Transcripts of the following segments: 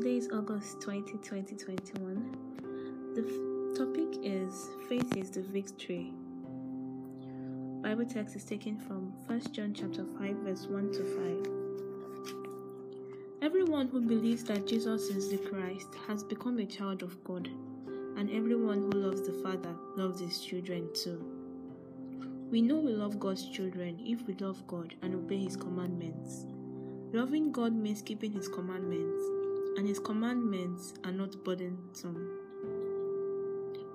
Today is August 20, 2021. The f- topic is Faith is the Victory. Bible text is taken from 1 John chapter 5 verse 1 to 5. Everyone who believes that Jesus is the Christ has become a child of God, and everyone who loves the Father loves his children too. We know we love God's children if we love God and obey his commandments. Loving God means keeping his commandments, and his commandments are not burdensome.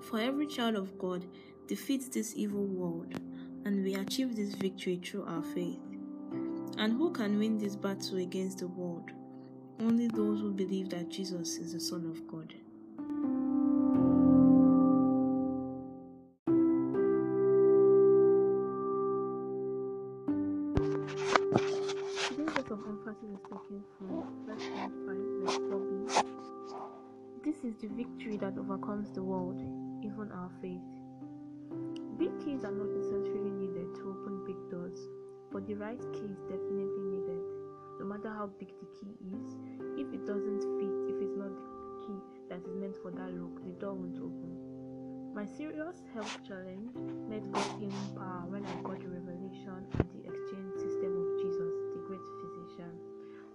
For every child of God defeats this evil world, and we achieve this victory through our faith. And who can win this battle against the world? Only those who believe that Jesus is the Son of God. Today's verse of emphasis is taken from 1 John 5, verse 4b. This is the victory that overcomes the world, even our faith. Big keys are not necessarily needed to open big doors, but the right key is definitely needed. No matter how big the key is, if it doesn't fit, if it's not the key that is meant for that lock, the door won't open. My serious health challenge met God's healing power when I got the revelation and the exchange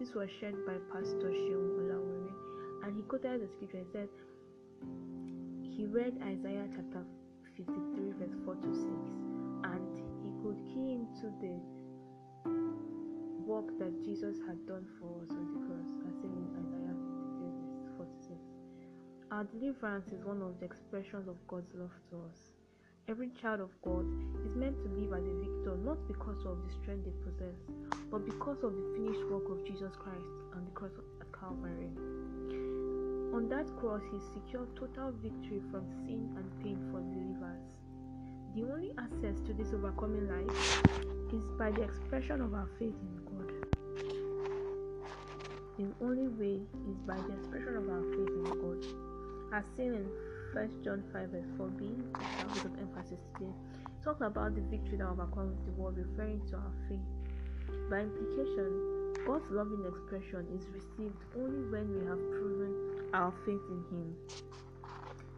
This was shared by Pastor Sheung Olawere, and he quoted the scripture and said, he read Isaiah chapter 53, verse 4 to 6, and he could key into the work that Jesus had done for us on the cross, as seen in Isaiah 53, verse 4 to 6. Our deliverance is one of the expressions of God's love to us. Every child of God is meant to live as a victor not because of the strength they possess, but because of the finished work of Jesus Christ on the cross at Calvary. On that cross, he secured total victory from sin and pain for believers. The only access to this overcoming life is by the expression of our faith in God. The only way is by the expression of our faith in God. As seen in 1 John 5 verse 4b, bit of emphasis today, talks about the victory that overcomes the world, referring to our faith. By implication, God's loving expression is received only when we have proven our faith in Him.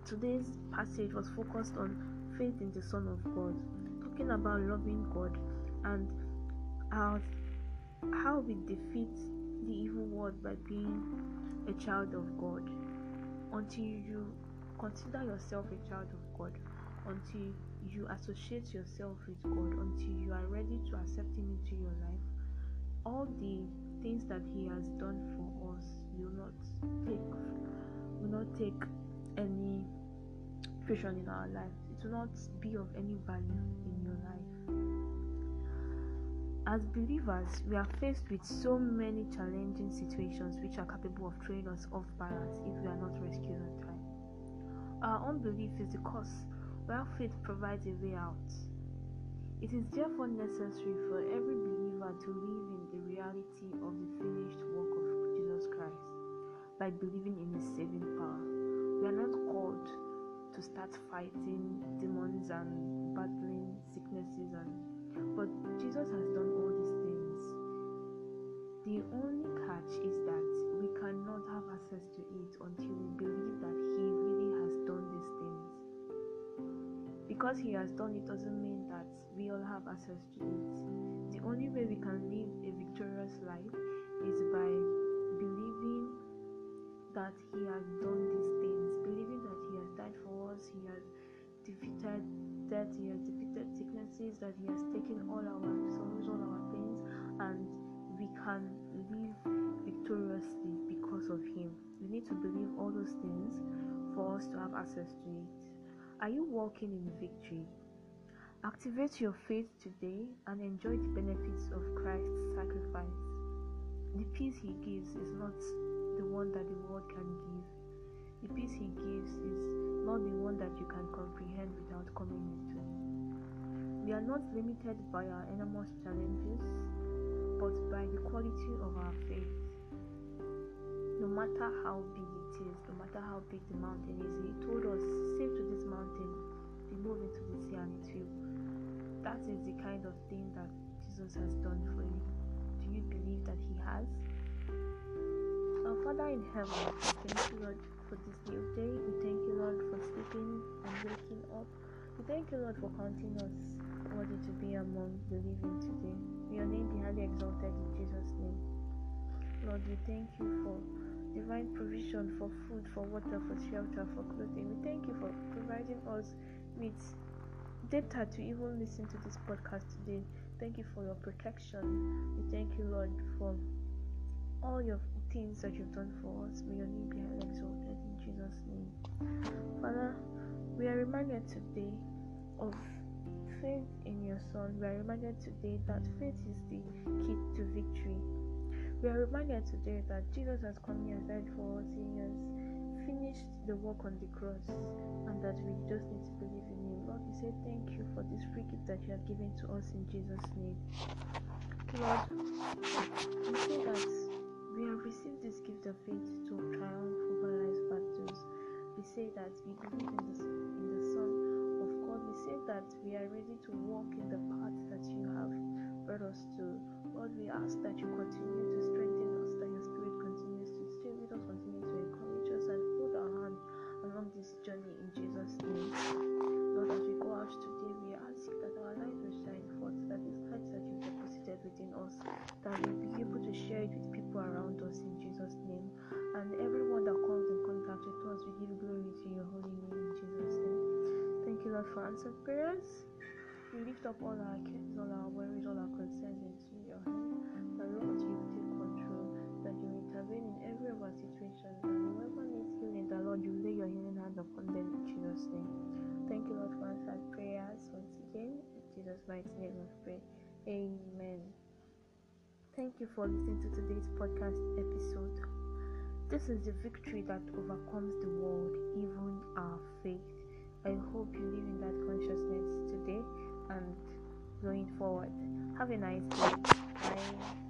Today's passage was focused on faith in the Son of God, talking about loving God and how, how we defeat the evil world by being a child of God. Until you consider yourself a child of God, until you associate yourself with God, until you are ready to accept Him into your life, all the things that He has done for us will not take will not take any friction in our life. It will not be of any value in your life. As believers, we are faced with so many challenging situations which are capable of throwing us off balance if we are not rescued on time. Our unbelief is the cause, while faith provides a way out. It is therefore necessary for every believer to live in the reality of the finished work of Jesus Christ by believing in his saving power. We are not called to start fighting demons and battling sicknesses and but Jesus has done all these things. The only catch is that we cannot have access to it until we believe Because he has done it doesn't mean that we all have access to it. The only way we can live a victorious life is by believing that He has done these things, believing that He has died for us, He has defeated death, He has defeated sicknesses, that He has taken all our sorrows, all our pains, and we can live victoriously because of Him. We need to believe all those things for us to have access to it. Are you walking in victory? Activate your faith today and enjoy the benefits of Christ's sacrifice. The peace He gives is not the one that the world can give. The peace He gives is not the one that you can comprehend without coming into. We are not limited by our enormous challenges, but by the quality of our faith. No matter how big it is, no matter how big the mountain is, He told us, say to this mountain, be moved into the sea and it will. That is the kind of thing that Jesus has done for you. Do you believe that He has? Our Father in heaven, thank you, Lord, for this new day. We thank you, Lord, for sleeping and waking up. We thank you, Lord, for counting us worthy to be among the living today. May your name be highly exalted in Jesus' name. Lord, we thank you for divine provision for food, for water, for shelter, for clothing. We thank you for providing us with data to even listen to this podcast today. Thank you for your protection. We thank you, Lord, for all your things that you've done for us. May your name be exalted in Jesus' name. Father, we are reminded today of faith in your Son. We are reminded today that faith is the key to victory. We are reminded today that Jesus has come here and died for us. He has finished the work on the cross, and that we just need to believe in Him. Lord, we say thank you for this free gift that you have given to us in Jesus' name. Lord, we say that we have received this gift of faith to triumph over life's battles. We say that we believe in the, in the Son of God. We say that we are ready to walk in the path that you have brought us to. Lord, we ask that you continue to strengthen us, that your Spirit continues to stay with us, continue to encourage us, and hold our hand along this journey in Jesus' name. Lord, as we go out today, we ask that our light will shine forth, that this light that you've deposited within us, that we'll be able to share it with people around us in Jesus' name. And everyone that comes in contact with us, we give glory to your holy name in Jesus' name. Thank you, Lord, for answered prayers. We lift up all our cares, all our worries, all our concerns your hand. The Lord, you take control, that you intervene in every of our situations, and whoever needs healing, the Lord, you lay your healing hand upon them in Jesus' name. Thank you, Lord, for answered prayers once again. In Jesus' mighty name we pray. Amen. Thank you for listening to today's podcast episode. This is the victory that overcomes the world, even our faith. I hope you live in that consciousness today and going forward. Have a nice day. Bye.